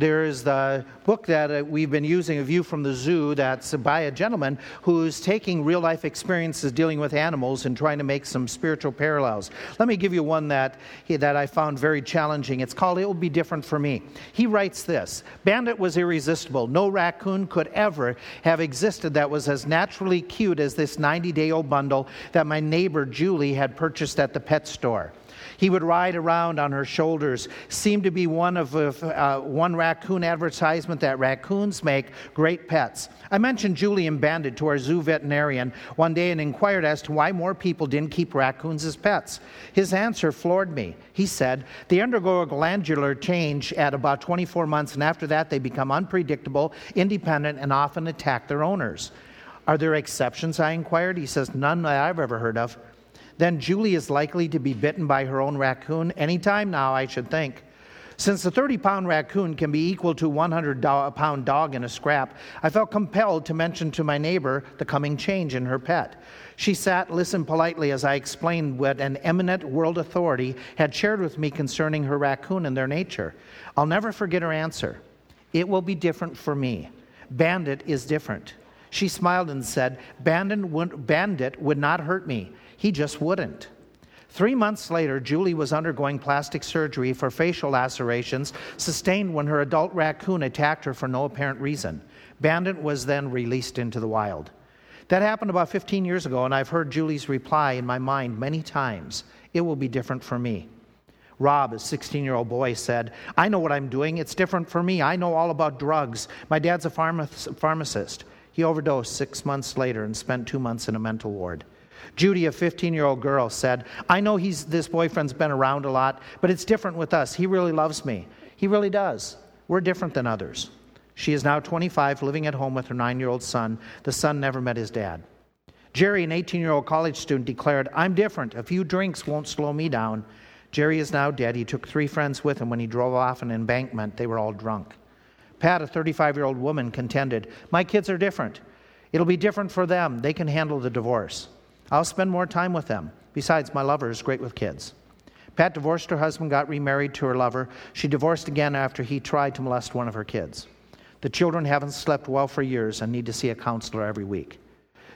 There is the book that uh, we've been using, A View from the Zoo, that's by a gentleman who's taking real life experiences dealing with animals and trying to make some spiritual parallels. Let me give you one that, that I found very challenging. It's called It Will Be Different for Me. He writes this Bandit was irresistible. No raccoon could ever have existed that was as naturally cute as this 90 day old bundle that my neighbor Julie had purchased at the pet store. He would ride around on her shoulders, seemed to be one of uh, one raccoon advertisement that raccoons make great pets. I mentioned Julie and Bandit to our zoo veterinarian one day and inquired as to why more people didn't keep raccoons as pets. His answer floored me. He said, They undergo a glandular change at about 24 months, and after that, they become unpredictable, independent, and often attack their owners. Are there exceptions? I inquired. He says, None that I've ever heard of then Julie is likely to be bitten by her own raccoon anytime now, I should think. Since the 30 pound raccoon can be equal to a 100 pound dog in a scrap, I felt compelled to mention to my neighbor the coming change in her pet. She sat, listened politely as I explained what an eminent world authority had shared with me concerning her raccoon and their nature. I'll never forget her answer. It will be different for me. Bandit is different. She smiled and said, Bandit would, Bandit would not hurt me. He just wouldn't. Three months later, Julie was undergoing plastic surgery for facial lacerations sustained when her adult raccoon attacked her for no apparent reason. Bandit was then released into the wild. That happened about 15 years ago, and I've heard Julie's reply in my mind many times it will be different for me. Rob, a 16 year old boy, said, I know what I'm doing. It's different for me. I know all about drugs. My dad's a pharmacist. He overdosed six months later and spent two months in a mental ward. Judy, a 15 year old girl, said, I know he's, this boyfriend's been around a lot, but it's different with us. He really loves me. He really does. We're different than others. She is now 25, living at home with her nine year old son. The son never met his dad. Jerry, an 18 year old college student, declared, I'm different. A few drinks won't slow me down. Jerry is now dead. He took three friends with him when he drove off an embankment. They were all drunk. Pat, a 35 year old woman, contended, My kids are different. It'll be different for them. They can handle the divorce. I'll spend more time with them. Besides, my lover is great with kids. Pat divorced her husband, got remarried to her lover. She divorced again after he tried to molest one of her kids. The children haven't slept well for years and need to see a counselor every week.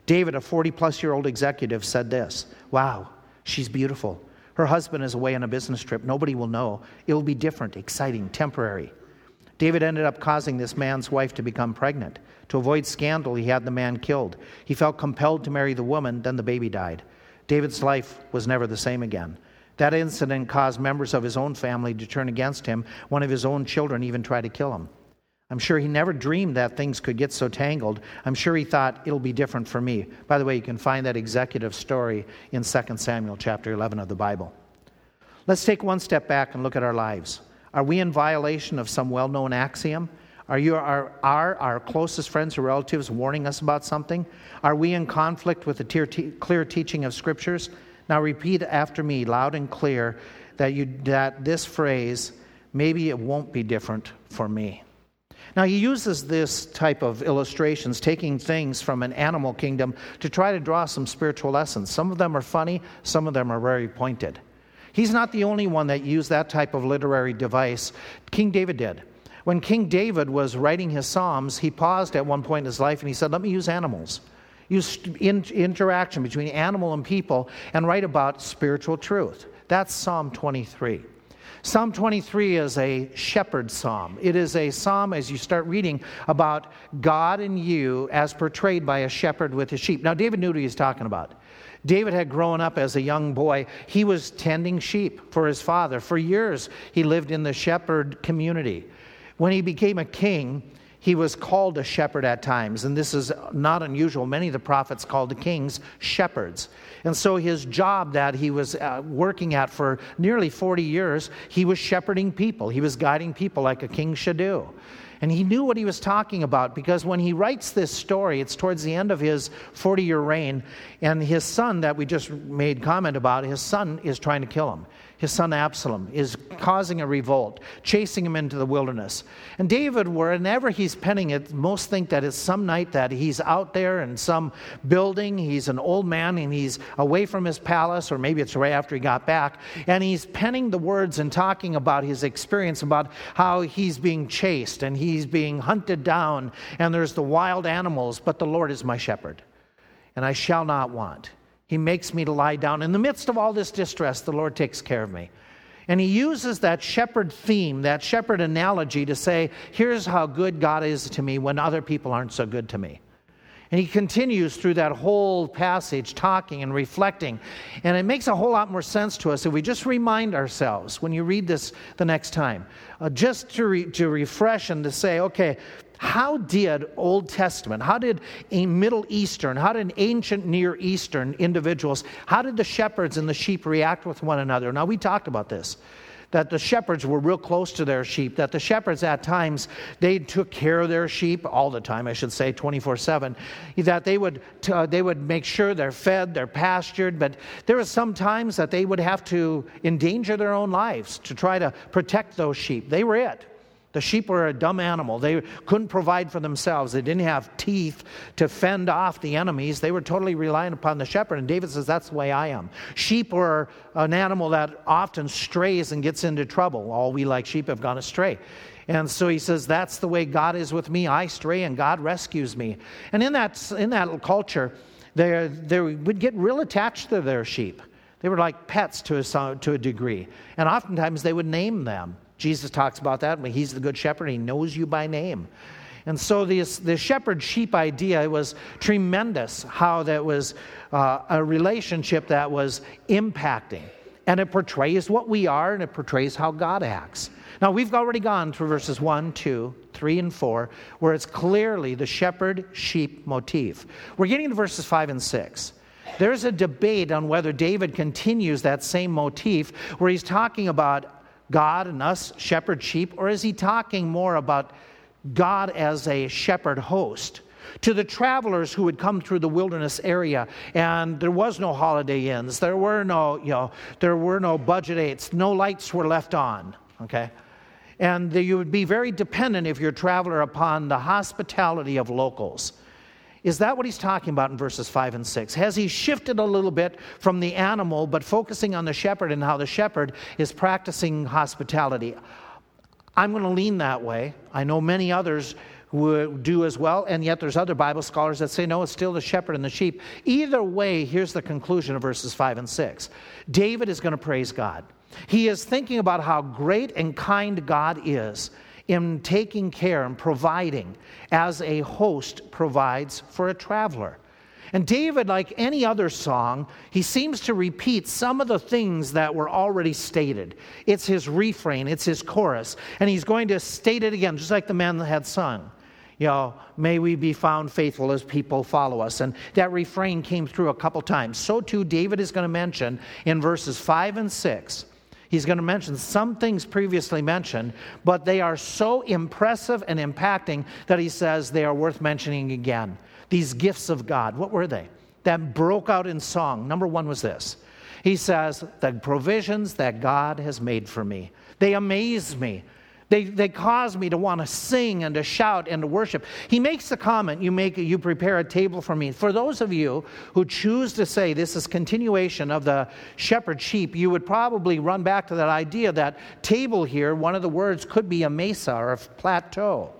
David, a 40 plus year old executive, said this Wow, she's beautiful. Her husband is away on a business trip. Nobody will know. It will be different, exciting, temporary. David ended up causing this man's wife to become pregnant. To avoid scandal, he had the man killed. He felt compelled to marry the woman, then the baby died. David's life was never the same again. That incident caused members of his own family to turn against him. One of his own children even tried to kill him. I'm sure he never dreamed that things could get so tangled. I'm sure he thought it'll be different for me. By the way, you can find that executive story in 2 Samuel chapter 11 of the Bible. Let's take one step back and look at our lives. Are we in violation of some well known axiom? Are, you, are, are our closest friends or relatives warning us about something? Are we in conflict with the clear teaching of scriptures? Now repeat after me loud and clear that, you, that this phrase, maybe it won't be different for me. Now, he uses this type of illustrations, taking things from an animal kingdom to try to draw some spiritual lessons. Some of them are funny, some of them are very pointed. He's not the only one that used that type of literary device. King David did. When King David was writing his Psalms, he paused at one point in his life and he said, Let me use animals. Use in, interaction between animal and people and write about spiritual truth. That's Psalm 23. Psalm 23 is a shepherd psalm. It is a psalm as you start reading about God and you as portrayed by a shepherd with his sheep. Now, David knew what he was talking about. David had grown up as a young boy. He was tending sheep for his father. For years, he lived in the shepherd community. When he became a king, he was called a shepherd at times, and this is not unusual. Many of the prophets called the kings shepherds. And so his job that he was uh, working at for nearly 40 years, he was shepherding people. He was guiding people like a king should do. And he knew what he was talking about because when he writes this story, it's towards the end of his 40 year reign, and his son that we just made comment about, his son is trying to kill him. His son Absalom, is causing a revolt, chasing him into the wilderness. And David, whenever he's penning it, most think that it's some night that he's out there in some building. He's an old man and he's away from his palace, or maybe it's right after he got back. And he's penning the words and talking about his experience, about how he's being chased and he's being hunted down, and there's the wild animals, but the Lord is my shepherd, and I shall not want. He makes me to lie down. In the midst of all this distress, the Lord takes care of me. And he uses that shepherd theme, that shepherd analogy to say, here's how good God is to me when other people aren't so good to me. And he continues through that whole passage talking and reflecting. And it makes a whole lot more sense to us if we just remind ourselves when you read this the next time, uh, just to, re- to refresh and to say, okay, how did Old Testament, how did a Middle Eastern, how did ancient Near Eastern individuals, how did the shepherds and the sheep react with one another? Now, we talked about this that the shepherds were real close to their sheep, that the shepherds at times, they took care of their sheep all the time, I should say, 24 7, that they would, uh, they would make sure they're fed, they're pastured, but there were some times that they would have to endanger their own lives to try to protect those sheep. They were it. The sheep were a dumb animal. They couldn't provide for themselves. They didn't have teeth to fend off the enemies. They were totally reliant upon the shepherd. And David says, That's the way I am. Sheep were an animal that often strays and gets into trouble. All we like sheep have gone astray. And so he says, That's the way God is with me. I stray and God rescues me. And in that, in that culture, they, they would get real attached to their sheep. They were like pets to a, to a degree. And oftentimes they would name them. Jesus talks about that. He's the good shepherd, he knows you by name. And so this, the shepherd sheep idea was tremendous, how that was uh, a relationship that was impacting. And it portrays what we are and it portrays how God acts. Now, we've already gone through verses 1, 2, 3, and 4, where it's clearly the shepherd sheep motif. We're getting to verses 5 and 6. There's a debate on whether David continues that same motif where he's talking about God and us shepherd sheep, or is he talking more about God as a shepherd host? To the travelers who would come through the wilderness area, and there was no holiday inns, there were no, you know, there were no budget aids, no lights were left on, okay? And you would be very dependent if you're a traveler upon the hospitality of locals. Is that what he's talking about in verses 5 and 6? Has he shifted a little bit from the animal, but focusing on the shepherd and how the shepherd is practicing hospitality? I'm going to lean that way. I know many others would do as well, and yet there's other Bible scholars that say, no, it's still the shepherd and the sheep. Either way, here's the conclusion of verses 5 and 6. David is going to praise God. He is thinking about how great and kind God is in taking care and providing as a host provides for a traveler. And David, like any other song, he seems to repeat some of the things that were already stated. It's his refrain, it's his chorus, and he's going to state it again, just like the man that had sung. You know, may we be found faithful as people follow us. And that refrain came through a couple times. So too, David is going to mention in verses 5 and 6 He's going to mention some things previously mentioned, but they are so impressive and impacting that he says they are worth mentioning again. These gifts of God, what were they? That broke out in song. Number one was this. He says, The provisions that God has made for me, they amaze me. They, they cause me to want to sing and to shout and to worship. He makes the comment, you, make, you prepare a table for me. For those of you who choose to say this is continuation of the shepherd sheep, you would probably run back to that idea that table here, one of the words could be a mesa or a plateau.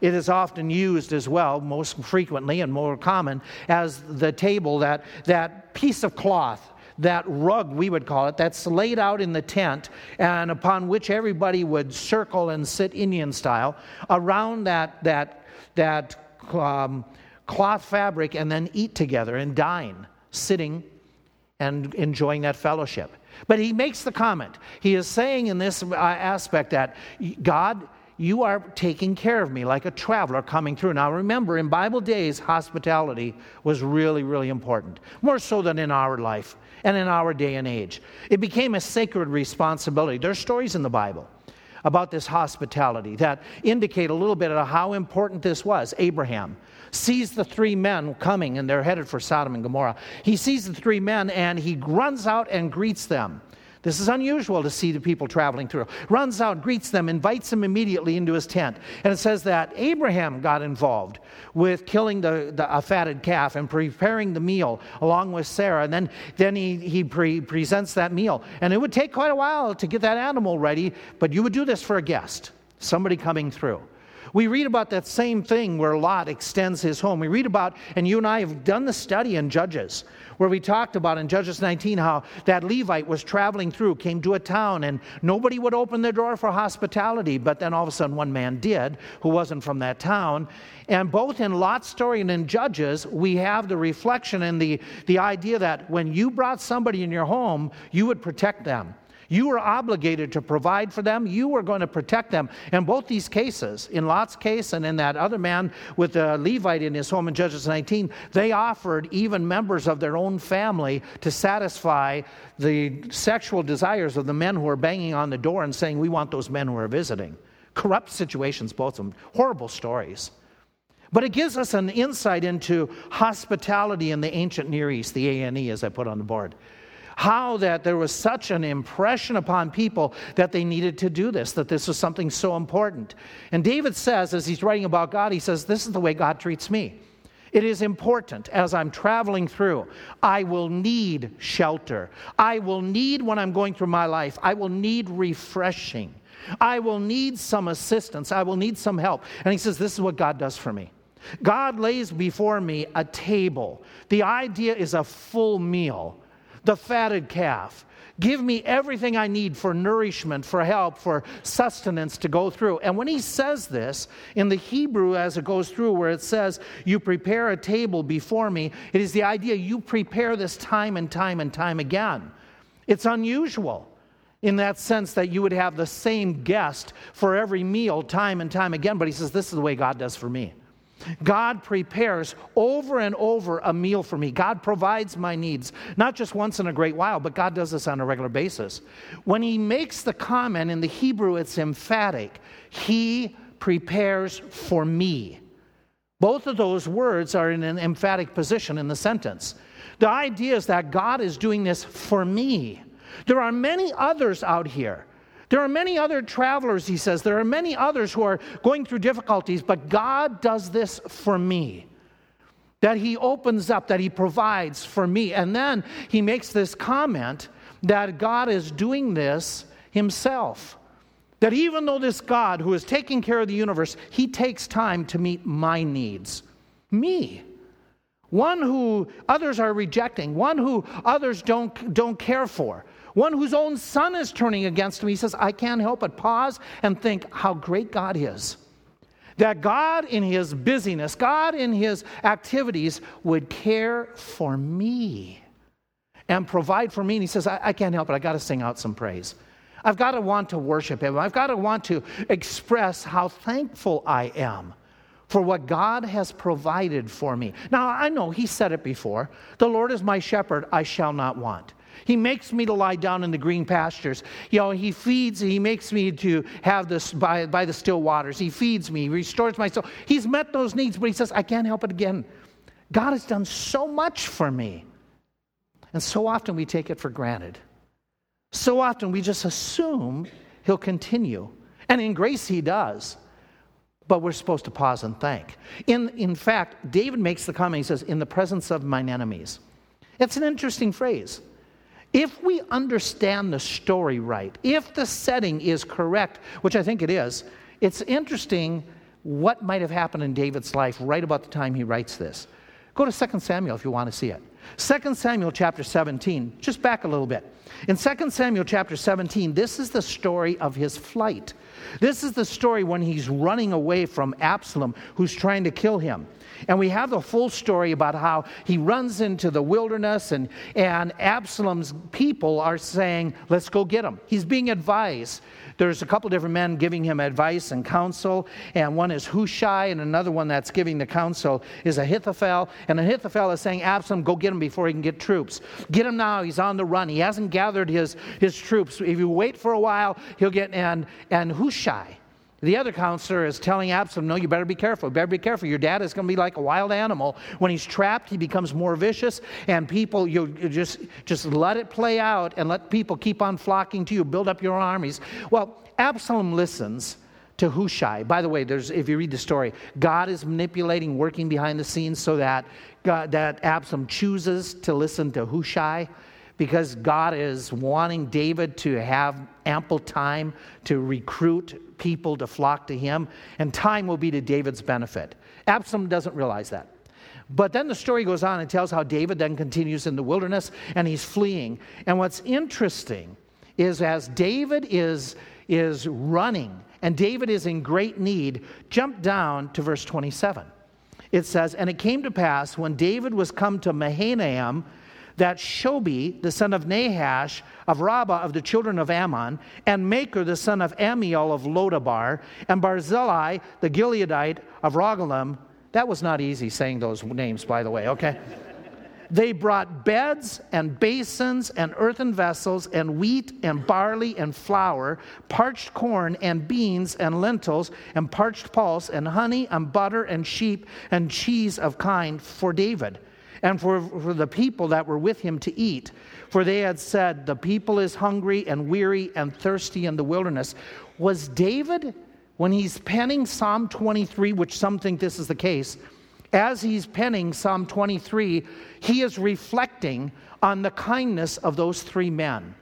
It is often used as well, most frequently and more common, as the table, that, that piece of cloth that rug, we would call it, that's laid out in the tent and upon which everybody would circle and sit Indian style around that, that, that um, cloth fabric and then eat together and dine, sitting and enjoying that fellowship. But he makes the comment. He is saying in this uh, aspect that God you are taking care of me like a traveler coming through. Now, remember, in Bible days, hospitality was really, really important, more so than in our life and in our day and age. It became a sacred responsibility. There are stories in the Bible about this hospitality that indicate a little bit of how important this was. Abraham sees the three men coming and they're headed for Sodom and Gomorrah. He sees the three men and he runs out and greets them. This is unusual to see the people traveling through. Runs out, greets them, invites them immediately into his tent. And it says that Abraham got involved with killing the, the a fatted calf and preparing the meal along with Sarah. And then, then he, he pre- presents that meal. And it would take quite a while to get that animal ready, but you would do this for a guest, somebody coming through. We read about that same thing where Lot extends his home. We read about, and you and I have done the study in Judges, where we talked about in Judges 19 how that Levite was traveling through, came to a town, and nobody would open their door for hospitality. But then all of a sudden, one man did, who wasn't from that town. And both in Lot's story and in Judges, we have the reflection and the, the idea that when you brought somebody in your home, you would protect them. You were obligated to provide for them. You were going to protect them. In both these cases, in Lot's case and in that other man with the Levite in his home in Judges 19, they offered even members of their own family to satisfy the sexual desires of the men who were banging on the door and saying, We want those men who are visiting. Corrupt situations, both of them. Horrible stories. But it gives us an insight into hospitality in the ancient Near East, the ANE, as I put on the board. How that there was such an impression upon people that they needed to do this, that this was something so important. And David says, as he's writing about God, he says, This is the way God treats me. It is important as I'm traveling through. I will need shelter. I will need when I'm going through my life. I will need refreshing. I will need some assistance. I will need some help. And he says, This is what God does for me. God lays before me a table. The idea is a full meal the fatted calf. Give me everything I need for nourishment, for help, for sustenance to go through. And when he says this in the Hebrew, as it goes through, where it says, You prepare a table before me, it is the idea you prepare this time and time and time again. It's unusual in that sense that you would have the same guest for every meal time and time again. But he says, This is the way God does for me. God prepares over and over a meal for me. God provides my needs, not just once in a great while, but God does this on a regular basis. When he makes the comment in the Hebrew, it's emphatic. He prepares for me. Both of those words are in an emphatic position in the sentence. The idea is that God is doing this for me. There are many others out here there are many other travelers, he says. There are many others who are going through difficulties, but God does this for me. That he opens up, that he provides for me. And then he makes this comment that God is doing this himself. That even though this God who is taking care of the universe, he takes time to meet my needs. Me. One who others are rejecting, one who others don't, don't care for one whose own son is turning against him. He says, I can't help but pause and think how great God is. That God, in his busyness, God, in his activities, would care for me and provide for me. And he says, I, I can't help it. I got to sing out some praise. I've got to want to worship him. I've got to want to express how thankful I am for what God has provided for me. Now, I know he said it before the Lord is my shepherd, I shall not want. He makes me to lie down in the green pastures. You know, He feeds, He makes me to have this by, by the still waters. He feeds me, He restores my soul. He's met those needs, but He says, I can't help it again. God has done so much for me. And so often we take it for granted. So often we just assume He'll continue. And in grace, He does. But we're supposed to pause and thank. In, in fact, David makes the comment, he says, In the presence of mine enemies. It's an interesting phrase. If we understand the story right, if the setting is correct, which I think it is, it's interesting what might have happened in David's life right about the time he writes this. Go to 2 Samuel if you want to see it. 2 Samuel chapter 17, just back a little bit. In 2 Samuel chapter 17, this is the story of his flight. This is the story when he's running away from Absalom, who's trying to kill him. And we have the full story about how he runs into the wilderness, and, and Absalom's people are saying, Let's go get him. He's being advised. There's a couple different men giving him advice and counsel, and one is Hushai, and another one that's giving the counsel is Ahithophel. And Ahithophel is saying, Absalom, go get him before he can get troops. Get him now, he's on the run. He hasn't gathered his, his troops. If you wait for a while, he'll get, and, and Hushai, The other counselor is telling Absalom, No, you better be careful. You better be careful. Your dad is going to be like a wild animal. When he's trapped, he becomes more vicious, and people, you, just, just let it play out and let people keep on flocking to you, build up your armies. Well, Absalom listens to Hushai. By the way, there's, if you read the story, God is manipulating, working behind the scenes so that, God, that Absalom chooses to listen to Hushai because God is wanting David to have ample time to recruit people to flock to him, and time will be to David's benefit. Absalom doesn't realize that. But then the story goes on and tells how David then continues in the wilderness and he's fleeing. And what's interesting is as David is, is running and David is in great need, jump down to verse 27. It says, And it came to pass when David was come to Mahanaim, that Shobi, the son of Nahash of Rabbah of the children of Ammon, and Machir, the son of Ammiel of Lodebar, and Barzillai, the Gileadite of Rogelim, that was not easy saying those names, by the way, okay? they brought beds and basins and earthen vessels and wheat and barley and flour, parched corn and beans and lentils and parched pulse and honey and butter and sheep and cheese of kind for David and for, for the people that were with him to eat. For they had said, The people is hungry and weary and thirsty in the wilderness. Was David, when he's penning Psalm 23, which some think this is the case, as he's penning Psalm 23, he is reflecting on the kindness of those three men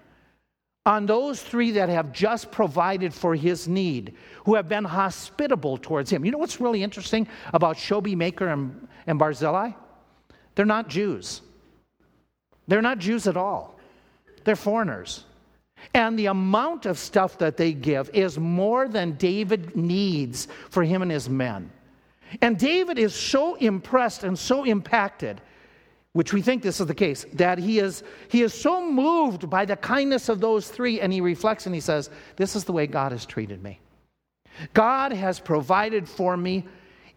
on those three that have just provided for his need, who have been hospitable towards him. You know what's really interesting about Shobi Machir and, and Barzillai? They're not Jews. They're not Jews at all. They're foreigners. And the amount of stuff that they give is more than David needs for him and his men. And David is so impressed and so impacted, which we think this is the case, that he is, he is so moved by the kindness of those three, and he reflects and he says, This is the way God has treated me. God has provided for me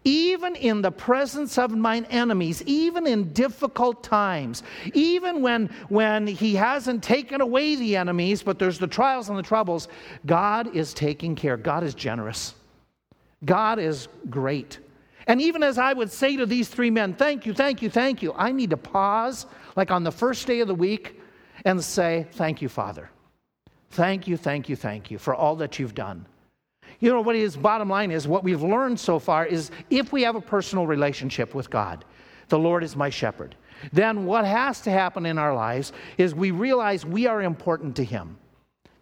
even in the presence of mine enemies, even in difficult times, even when, when he hasn't taken away the enemies, but there's the trials and the troubles, God is taking care. God is generous. God is great. And even as I would say to these three men, thank you, thank you, thank you, I need to pause, like on the first day of the week, and say, thank you, Father. Thank you, thank you, thank you for all that you've done. You know, what his bottom line is, what we've learned so far is if we have a personal relationship with God, the Lord is my shepherd, then what has to happen in our lives is we realize we are important to him,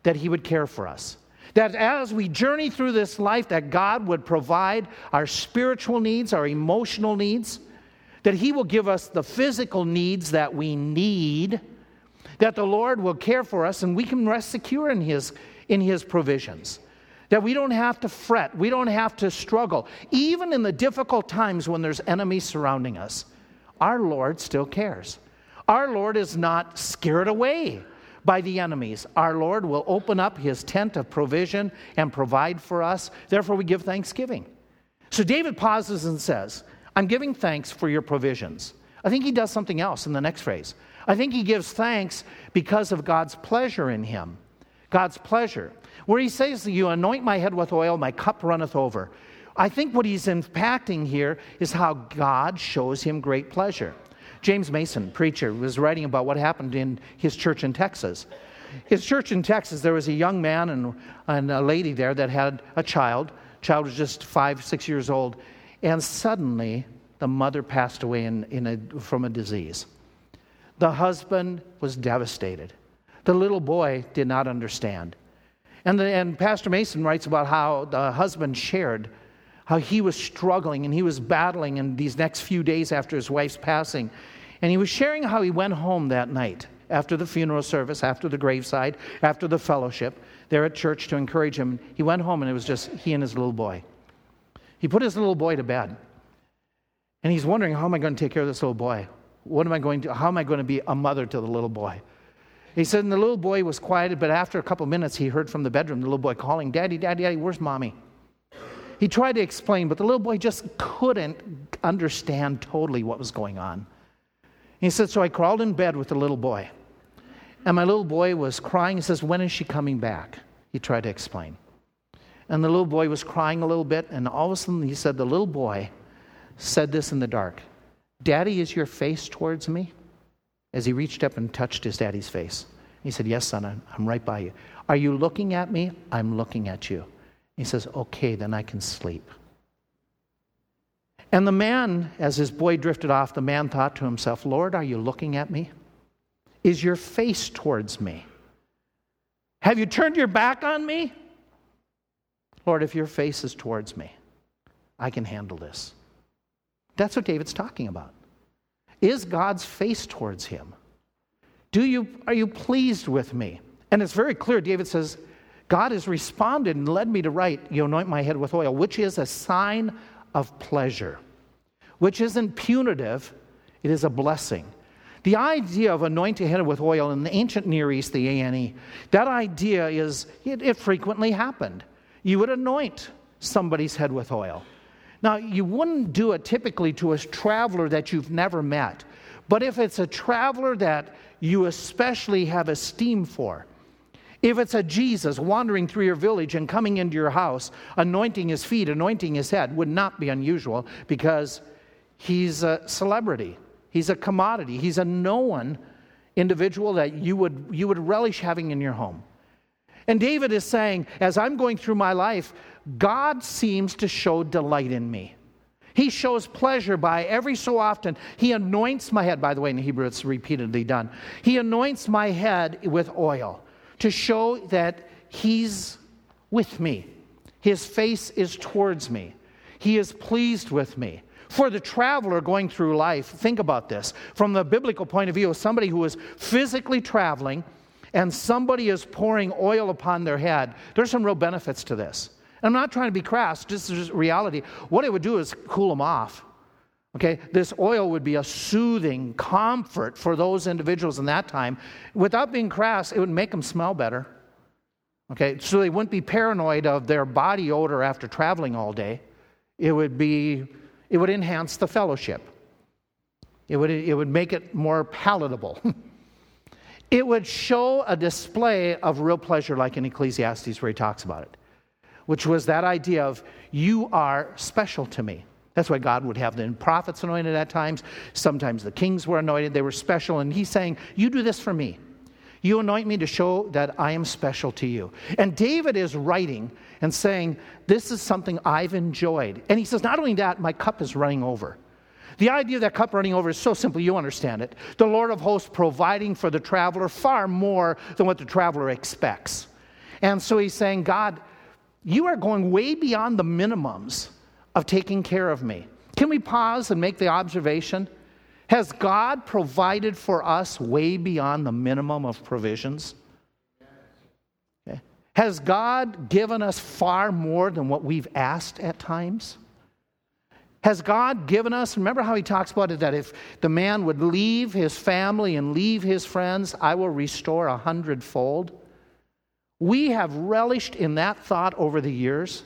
that he would care for us. That as we journey through this life, that God would provide our spiritual needs, our emotional needs, that He will give us the physical needs that we need, that the Lord will care for us, and we can rest secure in His, in his provisions. That we don't have to fret, we don't have to struggle. Even in the difficult times when there's enemies surrounding us, our Lord still cares. Our Lord is not scared away by the enemies. Our Lord will open up his tent of provision and provide for us. Therefore, we give thanksgiving. So David pauses and says, I'm giving thanks for your provisions. I think he does something else in the next phrase. I think he gives thanks because of God's pleasure in him. God's pleasure where he says, You anoint my head with oil, my cup runneth over. I think what he's impacting here is how God shows him great pleasure. James Mason, preacher, was writing about what happened in his church in Texas. His church in Texas, there was a young man and, and a lady there that had a child. child was just five, six years old. And suddenly, the mother passed away in, in a, from a disease. The husband was devastated. The little boy did not understand. And, the, and Pastor Mason writes about how the husband shared how he was struggling and he was battling in these next few days after his wife's passing. And he was sharing how he went home that night after the funeral service, after the graveside, after the fellowship there at church to encourage him. He went home and it was just he and his little boy. He put his little boy to bed. And he's wondering, how am I going to take care of this little boy? What am I going to, how am I going to be a mother to the little boy? He said, and the little boy was quieted, but after a couple minutes, he heard from the bedroom the little boy calling, Daddy, Daddy, Daddy, where's mommy? He tried to explain, but the little boy just couldn't understand totally what was going on. He said, So I crawled in bed with the little boy. And my little boy was crying. He says, When is she coming back? He tried to explain. And the little boy was crying a little bit, and all of a sudden he said, The little boy said this in the dark Daddy, is your face towards me? As he reached up and touched his daddy's face. He said, Yes, son, I'm, right by you. Are you looking at me? I'm looking at you. He says, Okay, then I can sleep. And the man, as his boy drifted off, the man thought to himself, Lord, are you looking at me? Is your face towards me? Have you turned your back on me? Lord, if your face is towards me, I can handle this. That's what David's talking about. Is God's face towards him? Do you, are you pleased with me? And it's very clear. David says, God has responded and led me to write, You anoint my head with oil, which is a sign of pleasure, which isn't punitive, it is a blessing. The idea of anointing head with oil in the ancient Near East, the ANE, that idea is, it, it frequently happened you would anoint somebody's head with oil. Now, you wouldn't do it typically to a traveler that you've never met, but if it's a traveler that you especially have esteem for, if it's a Jesus wandering through your village and coming into your house, anointing his feet, anointing his head, would not be unusual because he's a celebrity. He's a commodity. He's a known individual that you would, you would relish having in your home. And David is saying, as I'm going through my life, God seems to show delight in me. He shows pleasure by every so often. He anoints my head. By the way, in Hebrew, it's repeatedly done. He anoints my head with oil to show that He's with me. His face is towards me. He is pleased with me. For the traveler going through life, think about this. From the biblical point of view, somebody who is physically traveling, and somebody is pouring oil upon their head, there's some real benefits to this. I'm not trying to be crass, just, just reality. What it would do is cool them off. Okay, this oil would be a soothing comfort for those individuals in that time. Without being crass, it would make them smell better. Okay, so they wouldn't be paranoid of their body odor after traveling all day. It would be, it would enhance the fellowship. It would, it would make it more palatable. It would show a display of real pleasure, like in Ecclesiastes, where he talks about it, which was that idea of, you are special to me. That's why God would have the prophets anointed at times. Sometimes the kings were anointed, they were special. And he's saying, You do this for me. You anoint me to show that I am special to you. And David is writing and saying, This is something I've enjoyed. And he says, Not only that, my cup is running over. The idea of that cup running over is so simple, you understand it. The Lord of hosts providing for the traveler far more than what the traveler expects. And so he's saying, God, you are going way beyond the minimums of taking care of me. Can we pause and make the observation? Has God provided for us way beyond the minimum of provisions? Has God given us far more than what we've asked at times? Has God given us, remember how he talks about it, that if the man would leave his family and leave his friends, I will restore a hundredfold? We have relished in that thought over the years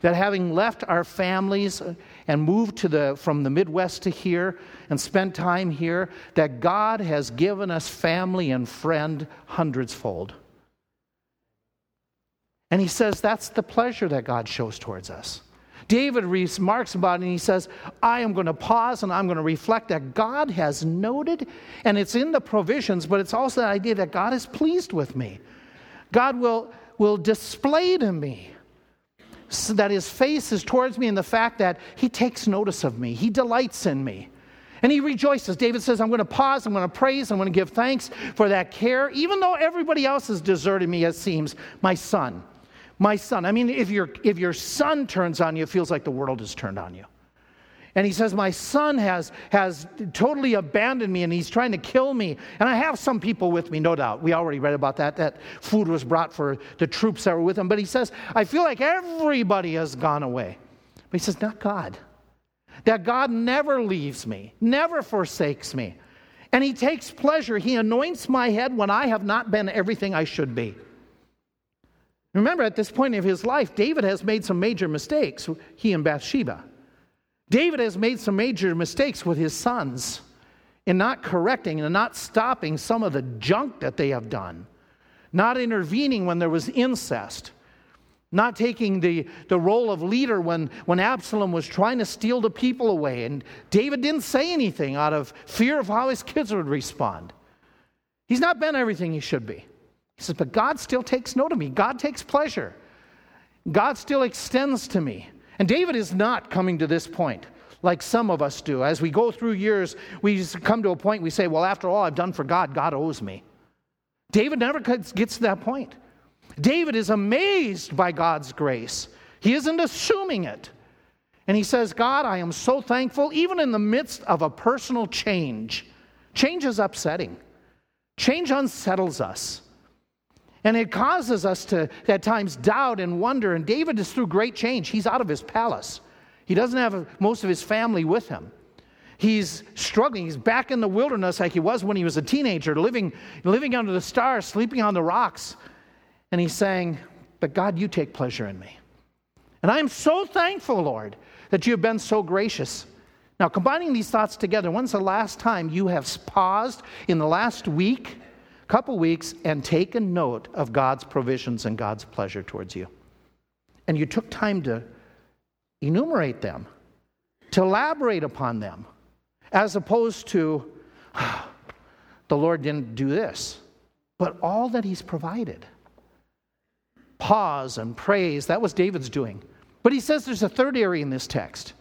that having left our families and moved to the, from the Midwest to here and spent time here, that God has given us family and friend hundredsfold. And he says that's the pleasure that God shows towards us. David remarks about it and he says, I am going to pause and I'm going to reflect that God has noted, and it's in the provisions, but it's also the idea that God is pleased with me. God will, will display to me so that his face is towards me and the fact that he takes notice of me, he delights in me. And he rejoices. David says, I'm going to pause, I'm going to praise, I'm going to give thanks for that care, even though everybody else has deserted me, it seems, my son my son. I mean, if, your if your son turns on you, it feels like the world has turned on you. And he says, My son has, has totally abandoned me and he's trying to kill me. And I have some people with me, no doubt. We already read about that. That food was brought for the troops that were with him. But he says, I feel like everybody has gone away. But he says, Not God. That God never leaves me, never forsakes me. And he takes pleasure. He anoints my head when I have not been everything I should be. Remember, at this point of his life, David has made some major mistakes, he and Bathsheba. David has made some major mistakes with his sons in not correcting and not stopping some of the junk that they have done, not intervening when there was incest. not taking the, the role of leader when, when Absalom was trying to steal the people away. And David didn't say anything out of fear of how his kids would respond. He's not been everything he should be. He says, But God still takes note of me. God takes pleasure. God still extends to me. And David is not coming to this point like some of us do. As we go through years, we come to a point we say, Well, after all I've done for God, God owes me. David never gets to that point. David is amazed by God's grace, he isn't assuming it. And he says, God, I am so thankful, even in the midst of a personal change. Change is upsetting, change unsettles us. And it causes us to, at times, doubt and wonder. And David is through great change. He's out of his palace, he doesn't have most of his family with him. He's struggling. He's back in the wilderness like he was when he was a teenager, living, living under the stars, sleeping on the rocks. And he's saying, But God, you take pleasure in me. And I'm so thankful, Lord, that you have been so gracious. Now, combining these thoughts together, when's the last time you have paused in the last week, couple weeks, and taken note of God's provisions and God's pleasure towards you? And you took time to enumerate them, to elaborate upon them, as opposed to, the Lord didn't do this, but all that He's provided pause and praise. That was David's doing. But he says there's a third area in this text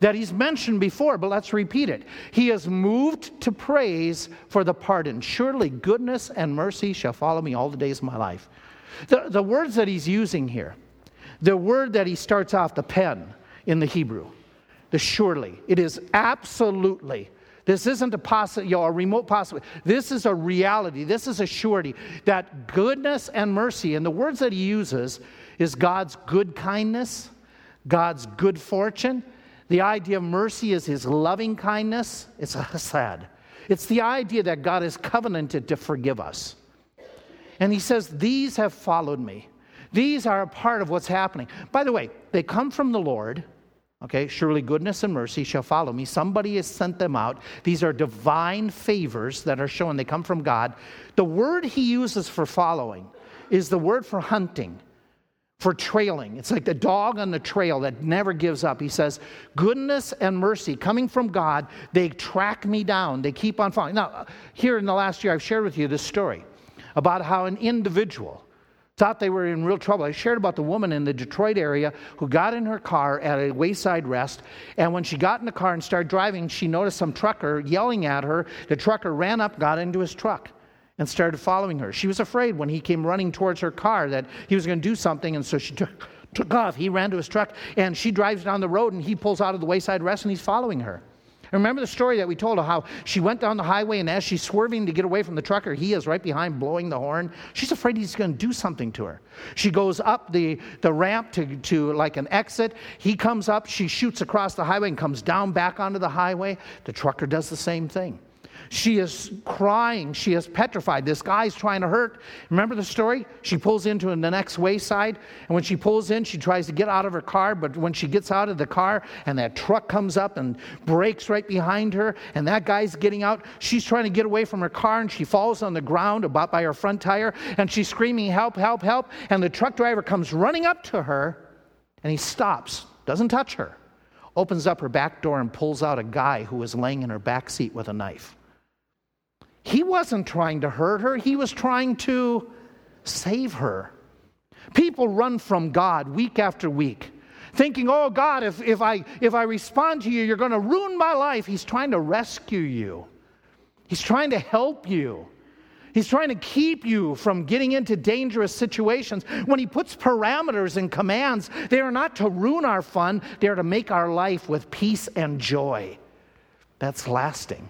that he's mentioned before, but let's repeat it. He is moved to praise for the pardon. Surely goodness and mercy shall follow me all the days of my life. The, the words that he's using here, the word that he starts off, the pen in the Hebrew, the surely, it is absolutely this isn't a, possi- you know, a remote possibility. This is a reality. This is a surety that goodness and mercy, and the words that he uses is God's good kindness, God's good fortune. The idea of mercy is his loving kindness. It's a hesed. It's the idea that God is covenanted to forgive us. And he says, These have followed me. These are a part of what's happening. By the way, they come from the Lord. Okay, surely goodness and mercy shall follow me. Somebody has sent them out. These are divine favors that are shown, they come from God. The word he uses for following is the word for hunting, for trailing. It's like the dog on the trail that never gives up. He says, Goodness and mercy coming from God, they track me down, they keep on following. Now, here in the last year, I've shared with you this story about how an individual thought they were in real trouble. I shared about the woman in the Detroit area who got in her car at a wayside rest, and when she got in the car and started driving, she noticed some trucker yelling at her. The trucker ran up, got into his truck, and started following her. She was afraid when he came running towards her car that he was going to do something, and so she took, took off. He ran to his truck, and she drives down the road, and he pulls out of the wayside rest, and he's following her. And Remember the story that we told of how she went down the highway and as she's swerving to get away from the trucker, he is right behind blowing the horn. She's afraid he's going to do something to her. She goes up the, the ramp to, to like an exit. He comes up, she shoots across the highway and comes down back onto the highway. The trucker does the same thing. She is crying. She is petrified. This guy's trying to hurt. Remember the story? She pulls into the next wayside, and when she pulls in, she tries to get out of her car. But when she gets out of the car, and that truck comes up and breaks right behind her, and that guy's getting out, she's trying to get away from her car, and she falls on the ground about by her front tire, and she's screaming, Help, help, help. And the truck driver comes running up to her, and he stops, doesn't touch her, opens up her back door, and pulls out a guy who was laying in her back seat with a knife. He wasn't trying to hurt her, he was trying to save her. People run from God week after week, thinking, oh, God, if, if, I, if I respond to you, you're going to ruin my life. He's trying to rescue you, He's trying to help you. He's trying to keep you from getting into dangerous situations. When he puts parameters and commands, they are not to ruin our fun, they are to make our life with peace and joy. That's lasting.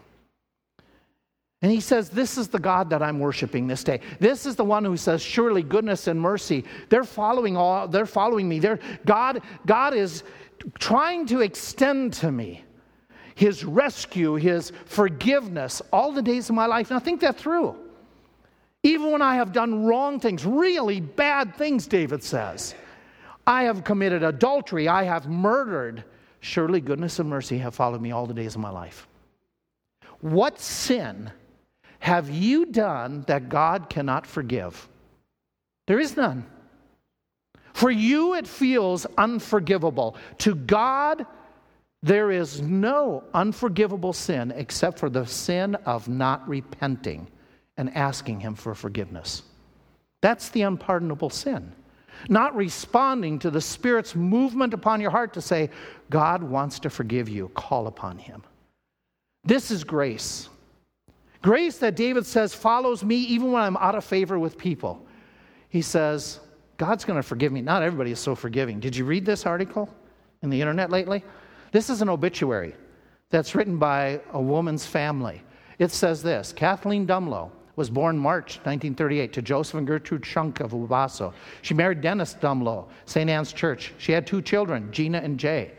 And he says, This is the God that I'm worshiping this day. This is the one who says, Surely goodness and mercy. They're following all, they're following me. They're, God, God is trying to extend to me his rescue, his forgiveness, all the days of my life. Now think that through. Even when I have done wrong things, really bad things, David says. I have committed adultery, I have murdered. Surely goodness and mercy have followed me all the days of my life. What sin have you done that God cannot forgive? There is none. For you, it feels unforgivable. To God, there is no unforgivable sin except for the sin of not repenting and asking Him for forgiveness. That's the unpardonable sin. Not responding to the Spirit's movement upon your heart to say, God wants to forgive you, call upon Him. This is grace. Grace that David says follows me even when I'm out of favor with people. He says, God's going to forgive me. Not everybody is so forgiving. Did you read this article in the internet lately? This is an obituary that's written by a woman's family. It says this Kathleen Dehmlow was born March 1938 to Joseph and Gertrude Schunk of Wabasso. She married Dennis Dehmlow, St. Anne's Church. She had two children, Gina and Jay.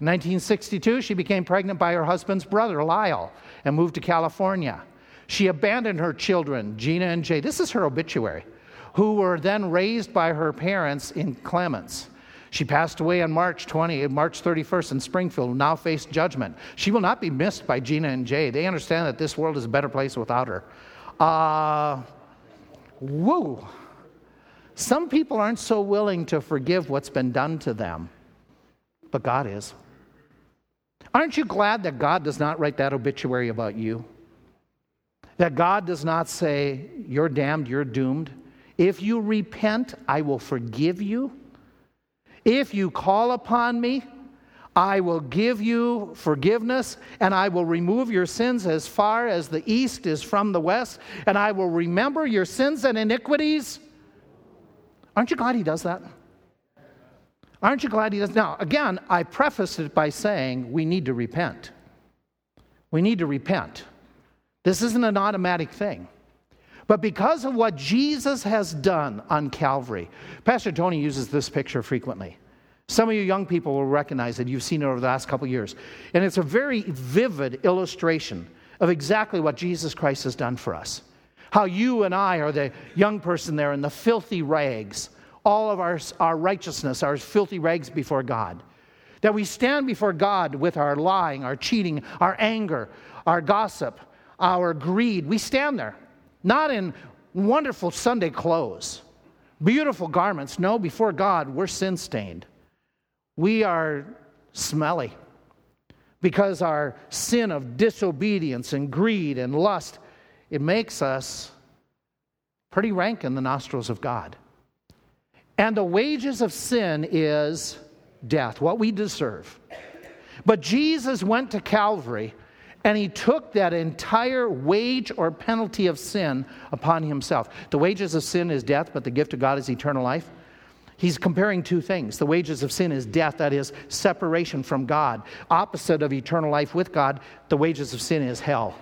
In 1962, she became pregnant by her husband's brother, Lyle, and moved to California. She abandoned her children, Gina and Jay. This is her obituary, who were then raised by her parents in Clements. She passed away on March 20, March 31st in Springfield, now faced judgment. She will not be missed by Gina and Jay. They understand that this world is a better place without her. Uh, woo. Some people aren't so willing to forgive what's been done to them, but God is. Aren't you glad that God does not write that obituary about you? That God does not say, You're damned, you're doomed. If you repent, I will forgive you. If you call upon me, I will give you forgiveness, and I will remove your sins as far as the east is from the west, and I will remember your sins and iniquities. Aren't you glad he does that? Aren't you glad he does? Now, again, I prefaced it by saying we need to repent. We need to repent. This isn't an automatic thing. But because of what Jesus has done on Calvary, Pastor Tony uses this picture frequently. Some of you young people will recognize it. You've seen it over the last couple years. And it's a very vivid illustration of exactly what Jesus Christ has done for us. How you and I are the young person there in the filthy rags all of our, our righteousness, our filthy rags before God. That we stand before God with our lying, our cheating, our anger, our gossip, our greed. We stand there, not in wonderful Sunday clothes, beautiful garments. No, before God, we're sin stained. We are smelly because our sin of disobedience and greed and lust, it makes us pretty rank in the nostrils of God. And the wages of sin is death, what we deserve. But Jesus went to Calvary and he took that entire wage or penalty of sin upon himself. The wages of sin is death, but the gift of God is eternal life. He's comparing two things. The wages of sin is death, that is, separation from God. Opposite of eternal life with God, the wages of sin is hell.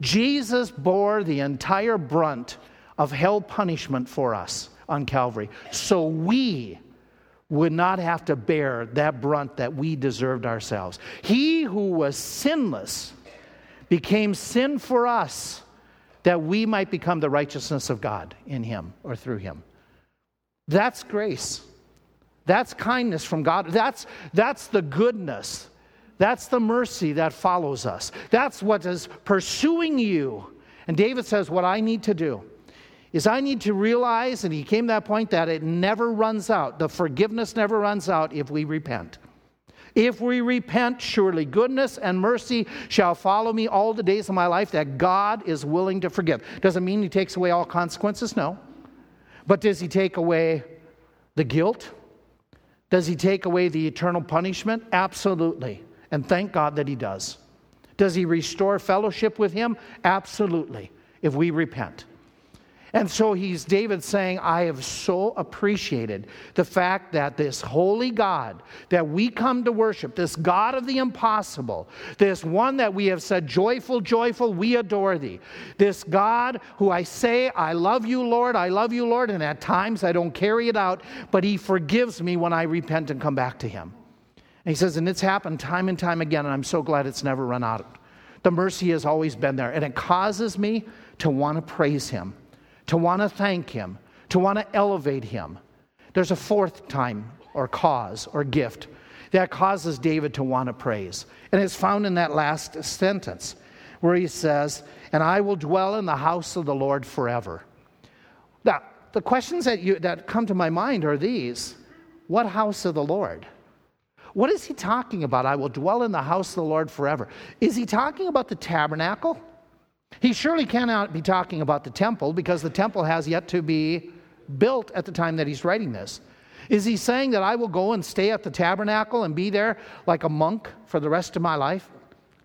Jesus bore the entire brunt of hell punishment for us on Calvary. So we would not have to bear that brunt that we deserved ourselves. He who was sinless became sin for us that we might become the righteousness of God in him or through him. That's grace. That's kindness from God. That's, that's the goodness. That's the mercy that follows us. That's what is pursuing you. And David says, What I need to do is I need to realize, and he came to that point, that it never runs out. The forgiveness never runs out if we repent. If we repent, surely goodness and mercy shall follow me all the days of my life, that God is willing to forgive. Doesn't mean he takes away all consequences, no. But does he take away the guilt? Does he take away the eternal punishment? Absolutely. And thank God that he does. Does he restore fellowship with him? Absolutely, if we repent. And so he's David saying, I have so appreciated the fact that this holy God that we come to worship, this God of the impossible, this one that we have said, joyful, joyful, we adore thee. This God who I say, I love you, Lord, I love you, Lord, and at times I don't carry it out, but he forgives me when I repent and come back to him. And he says, and it's happened time and time again, and I'm so glad it's never run out. The mercy has always been there, and it causes me to want to praise him to want to thank Him, to want to elevate Him. There's a fourth time or cause or gift that causes David to want to praise. And it's found in that last sentence where he says, And I will dwell in the house of the Lord forever. Now, the questions that, you, that come to my mind are these What house of the Lord? What is he talking about? I will dwell in the house of the Lord forever. Is he talking about the tabernacle? He surely cannot be talking about the temple because the temple has yet to be built at the time that he's writing this. Is he saying that I will go and stay at the tabernacle and be there like a monk for the rest of my life?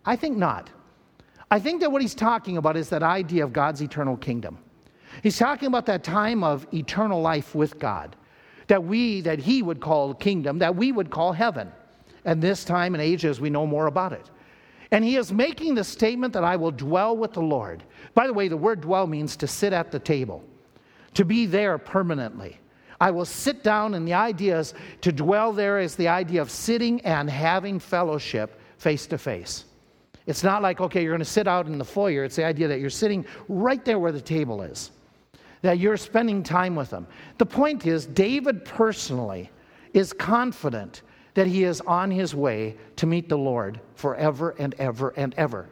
I think not. I think that what he's talking about is that idea of God's eternal kingdom. He's talking about that time of eternal life with God that we that he would call kingdom, that we would call heaven. And this time and age as we know more about it. And he is making the statement that I will dwell with the Lord. By the way, the word dwell means to sit at the table, to be there permanently. I will sit down, and the idea is to dwell there is the idea of sitting and having fellowship face to face. It's not like, okay, you're going to sit out in the foyer. It's the idea that you're sitting right there where the table is, that you're spending time with them. The point is, David personally is confident that he is on his way to meet the Lord forever and ever and ever.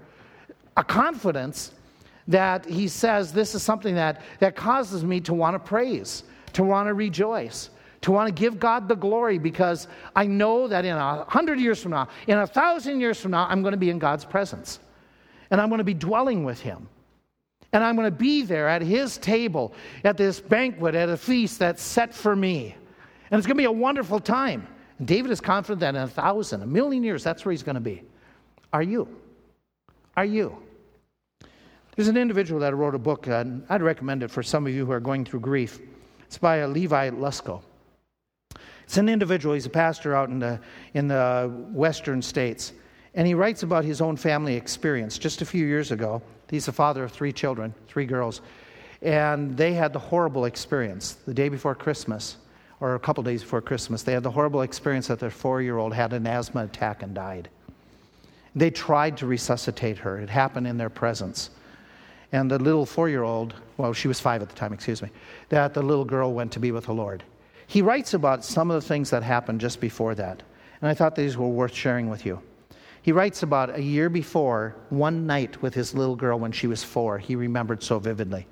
A confidence that he says this is something that, that causes me to want to praise to want to rejoice, to want to give God the glory because I know that in a hundred years from now, in a thousand years from now, I'm going to be in God's presence and I'm going to be dwelling with Him. And I'm going to be there at His table at this banquet, at a feast that's set for me. And it's going to be a wonderful time. And David is confident that in a thousand, a million years, that's where he's going to be. Are you? Are you? There's an individual that wrote a book, and I'd recommend it for some of you who are going through grief. It's by a Levi Lusko. It's an individual, he's a pastor out in the, in the western states. And he writes about his own family experience. Just a few years ago, he's the father of three children, three girls. And they had the horrible experience the day before Christmas, or a couple days before Christmas. They had the horrible experience that their four year old had an asthma attack and died. They tried to resuscitate her, it happened in their presence and the little four year old, well, she was five at the time, excuse me, that the little girl went to be with the Lord. He writes about some of the things that happened just before that, and I thought these were worth sharing with you. He writes about a year before, one night with his little girl when she was four, he remembered so vividly.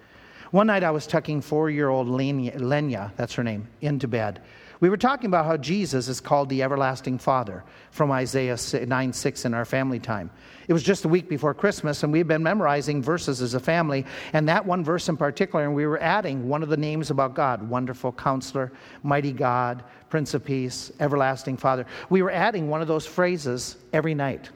One night I was tucking four year old Lenya, that's her name, into bed. We were talking about how Jesus is called the everlasting Father from Isaiah 9 6 in our family time. It was just a week before Christmas, and we had been memorizing verses as a family, and that one verse in particular, and we were adding one of the names about God Wonderful Counselor, Mighty God, Prince of Peace, Everlasting Father. We were adding one of those phrases every night.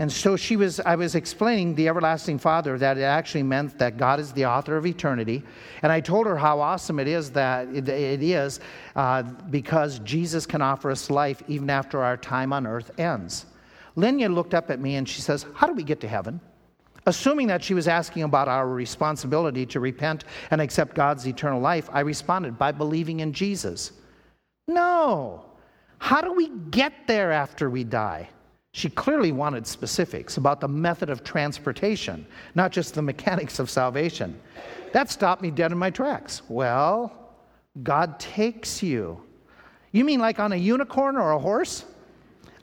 And so she was, I was explaining the everlasting Father that it actually meant that God is the author of eternity. And I told her how awesome it is that it, it is uh, because Jesus can offer us life even after our time on earth ends. Lenya looked up at me and she says, How do we get to heaven? Assuming that she was asking about our responsibility to repent and accept God's eternal life, I responded by believing in Jesus. No. How do we get there after we die? She clearly wanted specifics about the method of transportation, not just the mechanics of salvation. That stopped me dead in my tracks. Well, God takes you. You mean like on a unicorn or a horse?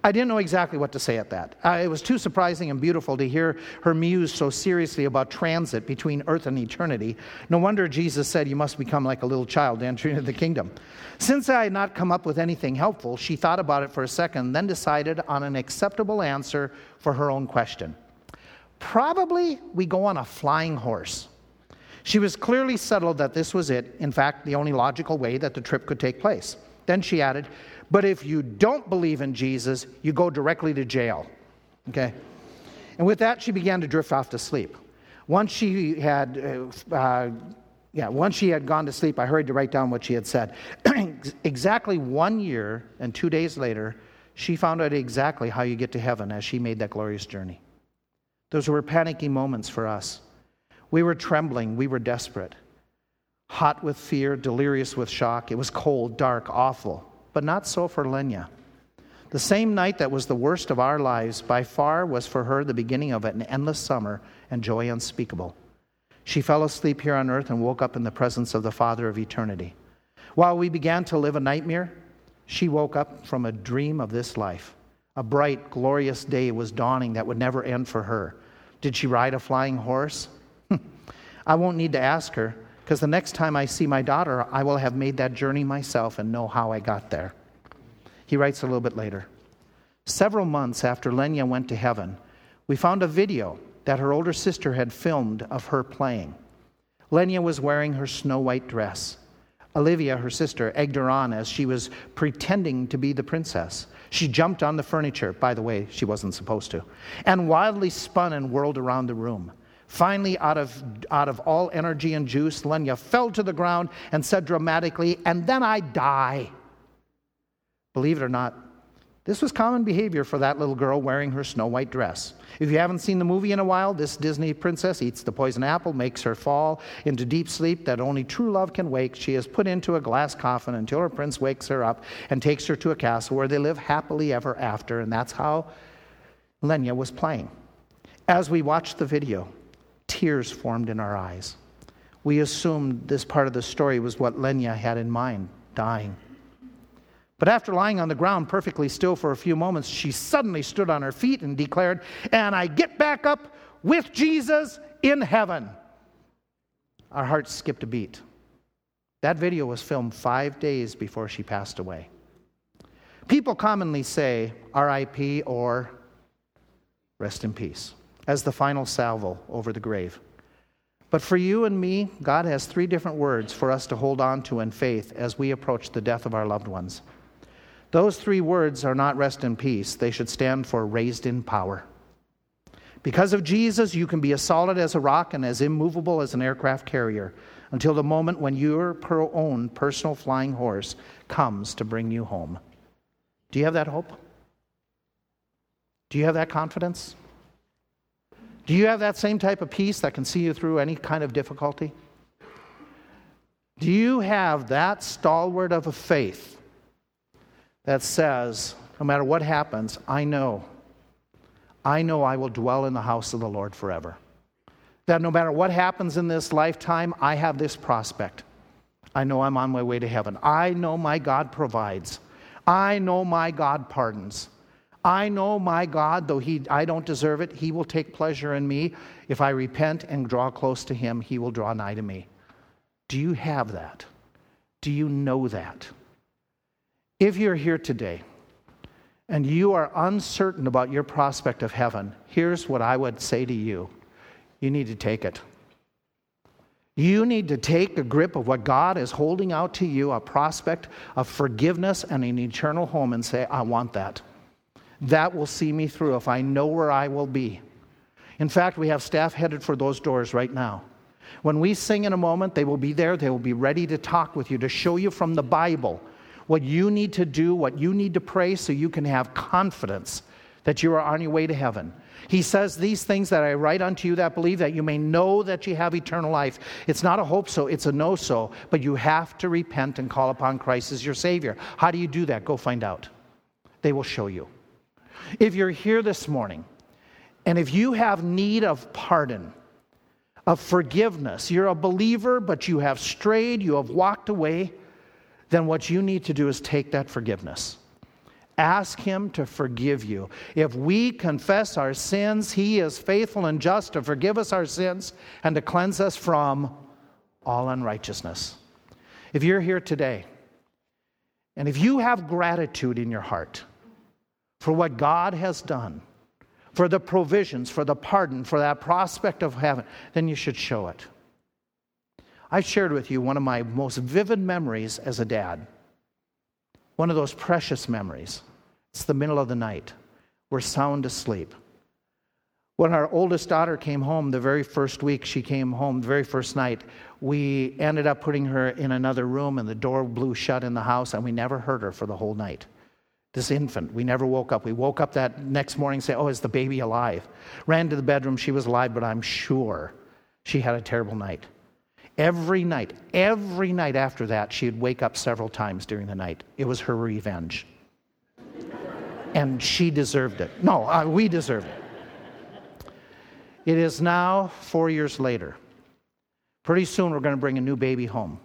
I didn't know exactly what to say at that. Uh, it was too surprising and beautiful to hear her muse so seriously about transit between earth and eternity. No wonder Jesus said, You must become like a little child to enter into the kingdom. Since I had not come up with anything helpful, she thought about it for a second, then decided on an acceptable answer for her own question. Probably we go on a flying horse. She was clearly settled that this was it, in fact, the only logical way that the trip could take place. Then she added, but if you don't believe in Jesus, you go directly to jail. Okay? And with that, she began to drift off to sleep. Once she had, uh, uh, yeah, once she had gone to sleep, I hurried to write down what she had said. exactly one year and two days later, she found out exactly how you get to heaven as she made that glorious journey. Those were panicky moments for us. We were trembling, we were desperate, hot with fear, delirious with shock. It was cold, dark, awful but not so for Lenya. The same night that was the worst of our lives by far was for her the beginning of an endless summer and joy unspeakable. She fell asleep here on earth and woke up in the presence of the Father of eternity. While we began to live a nightmare, she woke up from a dream of this life. A bright, glorious day was dawning that would never end for her. Did she ride a flying horse? I won't need to ask her because the next time I see my daughter, I will have made that journey myself and know how I got there. He writes a little bit later. Several months after Lenya went to heaven, we found a video that her older sister had filmed of her playing. Lenya was wearing her snow white dress. Olivia, her sister, egged her on as she was pretending to be the princess. She jumped on the furniture, by the way, she wasn't supposed to, and wildly spun and whirled around the room. Finally, out of, out of all energy and juice, Lenya fell to the ground and said dramatically, And then I die. Believe it or not, this was common behavior for that little girl wearing her snow white dress. If you haven't seen the movie in a while, this Disney princess eats the poison apple, makes her fall into deep sleep that only true love can wake. She is put into a glass coffin until her prince wakes her up and takes her to a castle where they live happily ever after. And that's how Lenya was playing. As we watched the video, tears formed in our eyes. We assumed this part of the story was what Lenya had in mind, dying. But after lying on the ground perfectly still for a few moments, she suddenly stood on her feet and declared, And I get back up with Jesus in heaven. Our hearts skipped a beat. That video was filmed five days before she passed away. People commonly say RIP or rest in peace as the final salvo over the grave. But for you and me, God has three different words for us to hold on to in faith as we approach the death of our loved ones. Those three words are not rest in peace, they should stand for raised in power. Because of Jesus, you can be as solid as a rock and as immovable as an aircraft carrier until the moment when your own personal flying horse comes to bring you home. Do you have that hope? Do you have that confidence? Do you have that same type of peace that can see you through any kind of difficulty? Do you have that stalwart of a faith that says, no matter what happens, I know, I know I will dwell in the house of the Lord forever? That no matter what happens in this lifetime, I have this prospect. I know I'm on my way to heaven. I know my God provides. I know my God pardons. I know my God, though he, I don't deserve it, He will take pleasure in me. If I repent and draw close to Him, He will draw nigh to me. Do you have that? Do you know that? If you're here today and you are uncertain about your prospect of heaven, here's what I would say to you you need to take it. You need to take a grip of what God is holding out to you a prospect of forgiveness and an eternal home and say, I want that. That will see me through if I know where I will be. In fact, we have staff headed for those doors right now. When we sing in a moment, they will be there. They will be ready to talk with you, to show you from the Bible what you need to do, what you need to pray so you can have confidence that you are on your way to heaven. He says, These things that I write unto you that believe, that you may know that you have eternal life. It's not a hope so, it's a no so, but you have to repent and call upon Christ as your Savior. How do you do that? Go find out. They will show you. If you're here this morning and if you have need of pardon, of forgiveness, you're a believer, but you have strayed, you have walked away, then what you need to do is take that forgiveness. Ask Him to forgive you. If we confess our sins, He is faithful and just to forgive us our sins and to cleanse us from all unrighteousness. If you're here today, and if you have gratitude in your heart, for what God has done, for the provisions, for the pardon, for that prospect of heaven, then you should show it. I shared with you one of my most vivid memories as a dad. One of those precious memories. It's the middle of the night. We're sound asleep. When our oldest daughter came home, the very first week she came home, the very first night, we ended up putting her in another room and the door blew shut in the house and we never heard her for the whole night this infant. We never woke up. We woke up that next morning and say, Oh, is the baby alive? Ran to the bedroom. She was alive, but I'm sure she had a terrible night. Every night, every night after that, she'd wake up several times during the night. It was her revenge. and she deserved it. No, uh, we deserved it. It is now four years later. Pretty soon, we're going to bring a new baby home.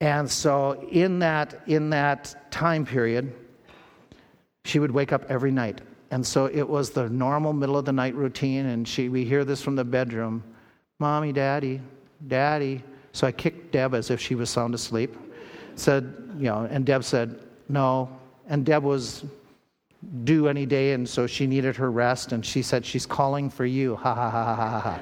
And so, in that, in that time period, she would wake up every night. And so it was the normal middle of the night routine. And she, we hear this from the bedroom Mommy, Daddy, Daddy, So I kicked Deb as if she was sound asleep. Said, you know, and Deb said, no. And Deb was due any day, and so she needed her rest, and she said, she's calling for you. Ha ha ha ha ha ha.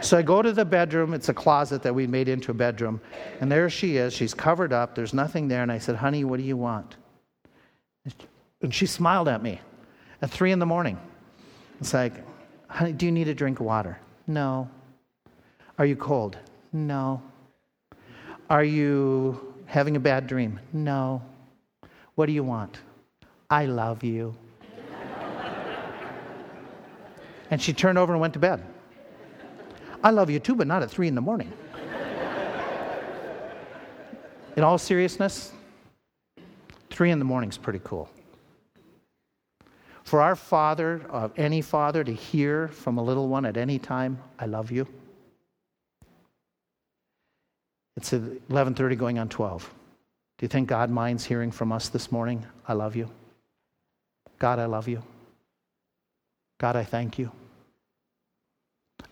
So I go to the bedroom. It's a closet that we made into a bedroom. And there she is. She's covered up. There's nothing there. And I said, Honey, what do you want? And she smiled at me at three in the morning. It's like, Honey, do you need a drink of water? No. Are you cold? No. Are you having a bad dream? No. What do you want? I love you. and she turned over and went to bed. I love you too, but not at three in the morning. in all seriousness, three in the morning is pretty cool. For our father, uh, any father, to hear from a little one at any time, I love you. It's 11:30 going on 12. Do you think God minds hearing from us this morning? I love you. God, I love you. God, I thank you.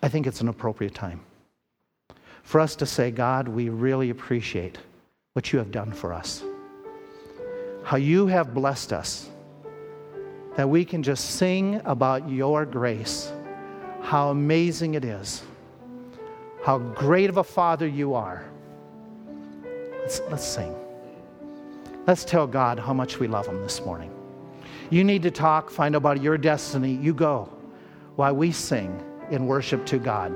I think it's an appropriate time for us to say, God, we really appreciate what you have done for us. How you have blessed us, that we can just sing about your grace, how amazing it is, how great of a Father you are. Let's, let's sing. Let's tell God how much we love Him this morning. You need to talk, find out about your destiny. You go while we sing in worship to God.